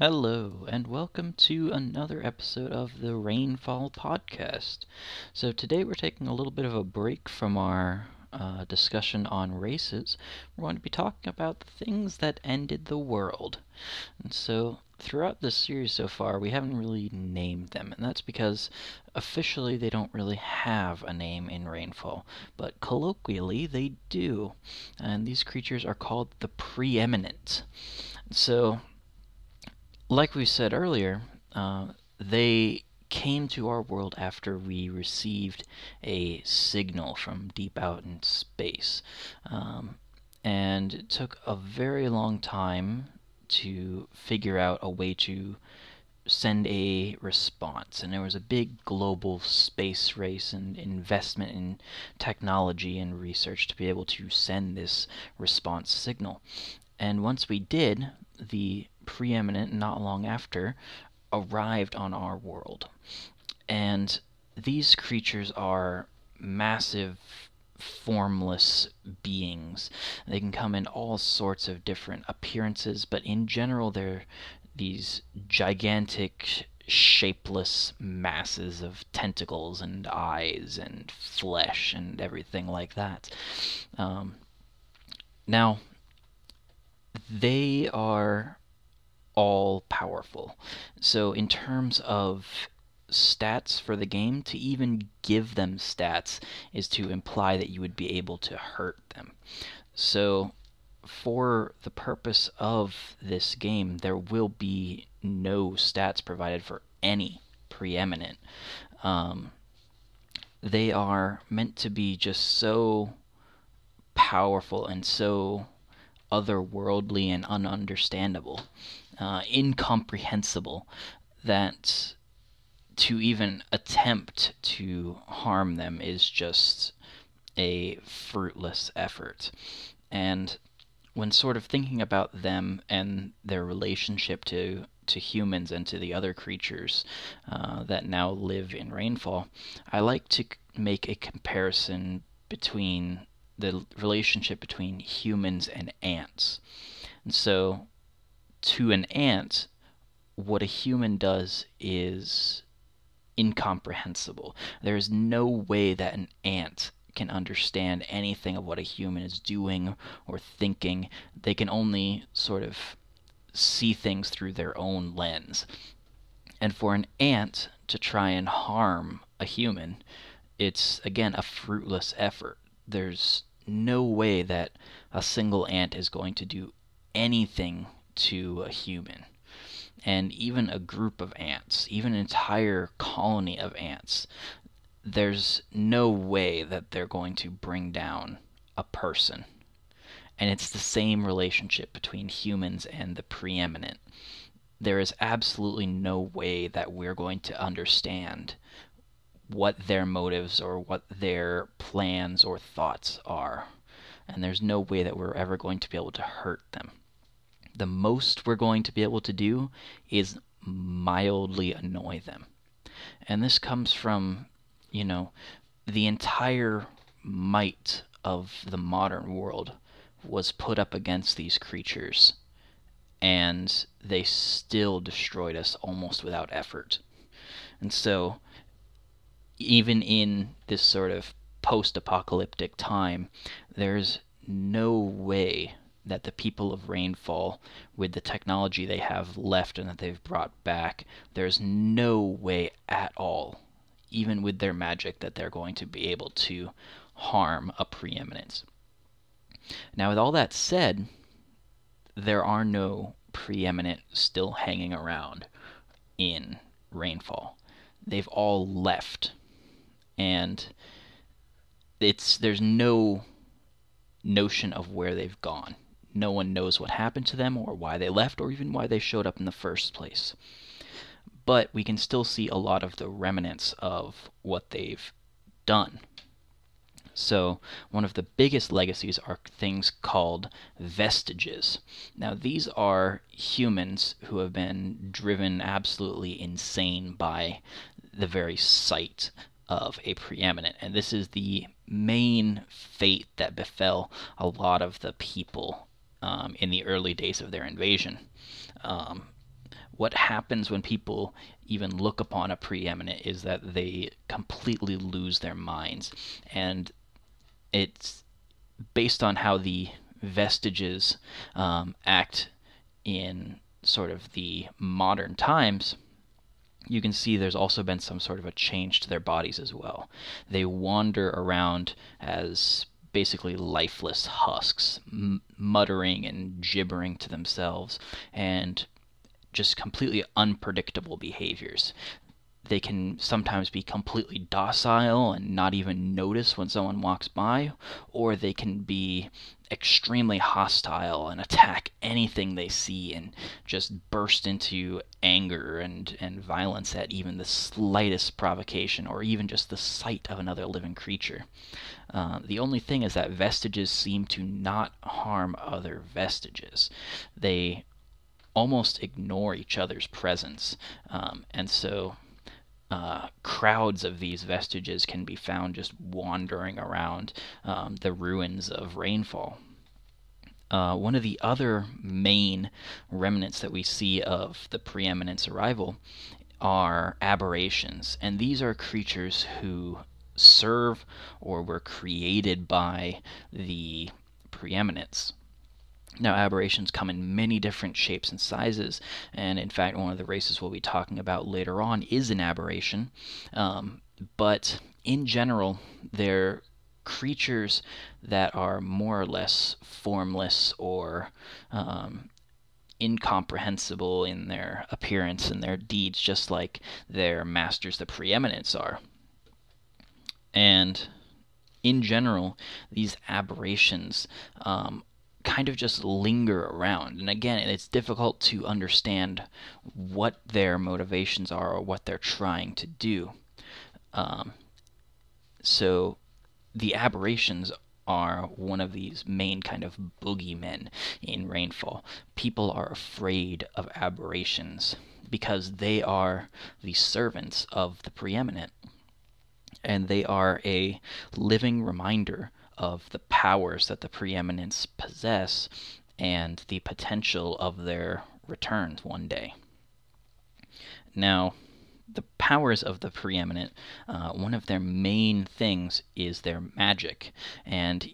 Hello, and welcome to another episode of the Rainfall Podcast. So, today we're taking a little bit of a break from our uh, discussion on races. We're going to be talking about the things that ended the world. And so, throughout this series so far, we haven't really named them, and that's because officially they don't really have a name in Rainfall, but colloquially they do. And these creatures are called the Preeminent. So, like we said earlier, uh, they came to our world after we received a signal from deep out in space. Um, and it took a very long time to figure out a way to send a response. And there was a big global space race and investment in technology and research to be able to send this response signal. And once we did, the preeminent not long after arrived on our world. And these creatures are massive formless beings. They can come in all sorts of different appearances, but in general, they're these gigantic, shapeless masses of tentacles and eyes and flesh and everything like that. Um, now, they are all powerful. So, in terms of stats for the game, to even give them stats is to imply that you would be able to hurt them. So, for the purpose of this game, there will be no stats provided for any preeminent. Um, they are meant to be just so powerful and so otherworldly and ununderstandable, uh, incomprehensible, that to even attempt to harm them is just a fruitless effort. And when sort of thinking about them and their relationship to to humans and to the other creatures uh, that now live in rainfall, I like to make a comparison between the relationship between humans and ants. And so, to an ant, what a human does is incomprehensible. There is no way that an ant can understand anything of what a human is doing or thinking. They can only sort of see things through their own lens. And for an ant to try and harm a human, it's again a fruitless effort there's no way that a single ant is going to do anything to a human. And even a group of ants, even an entire colony of ants, there's no way that they're going to bring down a person. And it's the same relationship between humans and the preeminent. There is absolutely no way that we're going to understand what their motives or what their plans or thoughts are. And there's no way that we're ever going to be able to hurt them. The most we're going to be able to do is mildly annoy them. And this comes from, you know, the entire might of the modern world was put up against these creatures, and they still destroyed us almost without effort. And so, even in this sort of post apocalyptic time, there's no way that the people of Rainfall, with the technology they have left and that they've brought back, there's no way at all, even with their magic, that they're going to be able to harm a preeminence. Now, with all that said, there are no preeminent still hanging around in Rainfall. They've all left and it's there's no notion of where they've gone. No one knows what happened to them or why they left or even why they showed up in the first place. But we can still see a lot of the remnants of what they've done. So, one of the biggest legacies are things called vestiges. Now, these are humans who have been driven absolutely insane by the very sight of a preeminent. And this is the main fate that befell a lot of the people um, in the early days of their invasion. Um, what happens when people even look upon a preeminent is that they completely lose their minds. And it's based on how the vestiges um, act in sort of the modern times you can see there's also been some sort of a change to their bodies as well. They wander around as basically lifeless husks, m- muttering and gibbering to themselves, and just completely unpredictable behaviors. They can sometimes be completely docile and not even notice when someone walks by, or they can be extremely hostile and attack anything they see and just burst into anger and, and violence at even the slightest provocation or even just the sight of another living creature. Uh, the only thing is that vestiges seem to not harm other vestiges. They almost ignore each other's presence. Um, and so uh, crowds of these vestiges can be found just wandering around um, the ruins of rainfall. Uh, one of the other main remnants that we see of the preeminence arrival are aberrations, and these are creatures who serve or were created by the preeminence. Now, aberrations come in many different shapes and sizes, and in fact, one of the races we'll be talking about later on is an aberration. Um, but in general, they're creatures that are more or less formless or um, incomprehensible in their appearance and their deeds, just like their masters, the preeminence, are. And in general, these aberrations um, kind of just linger around. And again, it's difficult to understand what their motivations are or what they're trying to do. Um, so the aberrations are one of these main kind of boogeymen in rainfall. People are afraid of aberrations because they are the servants of the preeminent. And they are a living reminder of the powers that the preeminents possess and the potential of their returns one day. Now, the powers of the preeminent, uh, one of their main things is their magic, and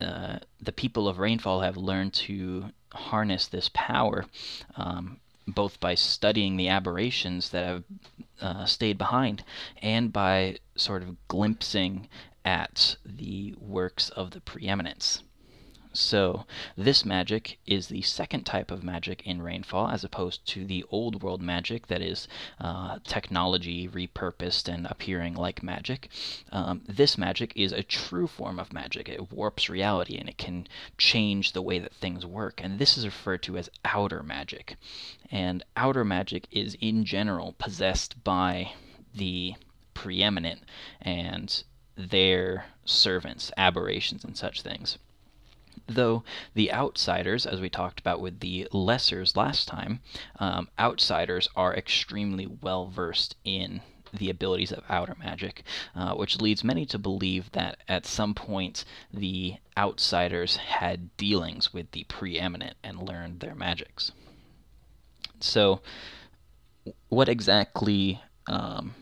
uh, the people of Rainfall have learned to harness this power, um, both by studying the aberrations that have uh, stayed behind and by sort of glimpsing at the works of the preeminence. So, this magic is the second type of magic in Rainfall, as opposed to the old world magic that is uh, technology repurposed and appearing like magic. Um, this magic is a true form of magic. It warps reality and it can change the way that things work. And this is referred to as outer magic. And outer magic is, in general, possessed by the preeminent and their servants, aberrations, and such things. Though the outsiders, as we talked about with the lessers last time, um, outsiders are extremely well versed in the abilities of outer magic, uh, which leads many to believe that at some point the outsiders had dealings with the preeminent and learned their magics. So, what exactly um,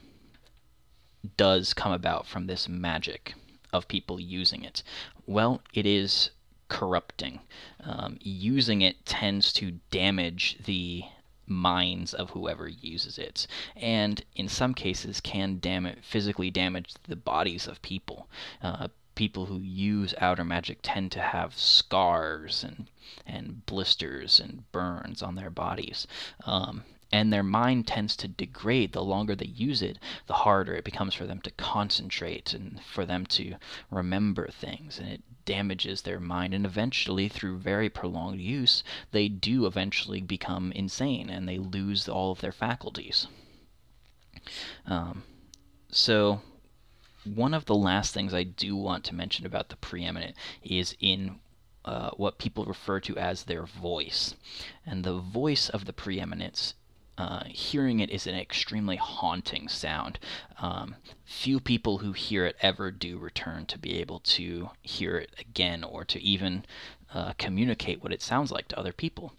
does come about from this magic of people using it? Well, it is corrupting. Um, using it tends to damage the minds of whoever uses it, and in some cases can damage physically damage the bodies of people. Uh, people who use outer magic tend to have scars and and blisters and burns on their bodies. Um, and their mind tends to degrade the longer they use it the harder it becomes for them to concentrate and for them to remember things and it damages their mind and eventually through very prolonged use they do eventually become insane and they lose all of their faculties um, so one of the last things I do want to mention about the preeminent is in uh, what people refer to as their voice. And the voice of the preeminence uh, hearing it is an extremely haunting sound. Um, few people who hear it ever do return to be able to hear it again or to even uh, communicate what it sounds like to other people.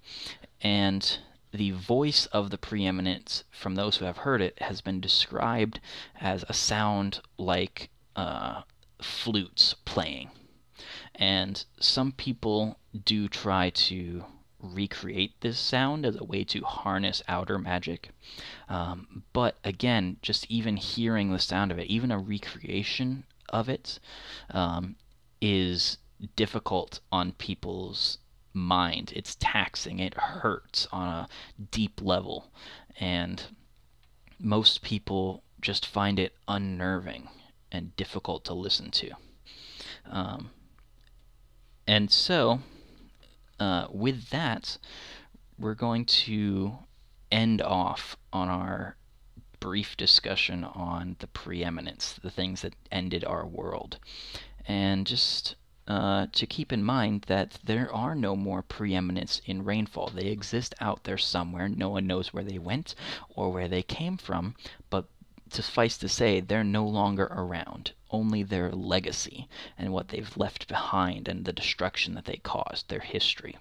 And the voice of the preeminence, from those who have heard it, has been described as a sound like uh, flutes playing. And some people do try to recreate this sound as a way to harness outer magic. Um, but again, just even hearing the sound of it, even a recreation of it, um, is difficult on people's mind. It's taxing, it hurts on a deep level. And most people just find it unnerving and difficult to listen to. Um, and so, uh, with that, we're going to end off on our brief discussion on the preeminence, the things that ended our world. And just uh, to keep in mind that there are no more preeminence in rainfall. They exist out there somewhere. No one knows where they went or where they came from, but suffice to say, they're no longer around. Only their legacy and what they've left behind and the destruction that they caused, their history.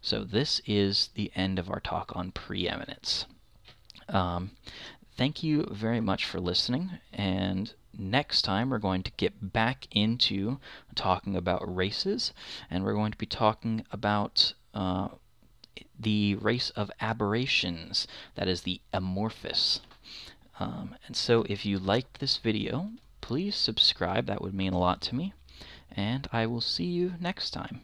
So, this is the end of our talk on preeminence. Um, thank you very much for listening, and next time we're going to get back into talking about races, and we're going to be talking about uh, the race of aberrations, that is the amorphous. Um, and so if you liked this video, please subscribe, that would mean a lot to me, and I will see you next time.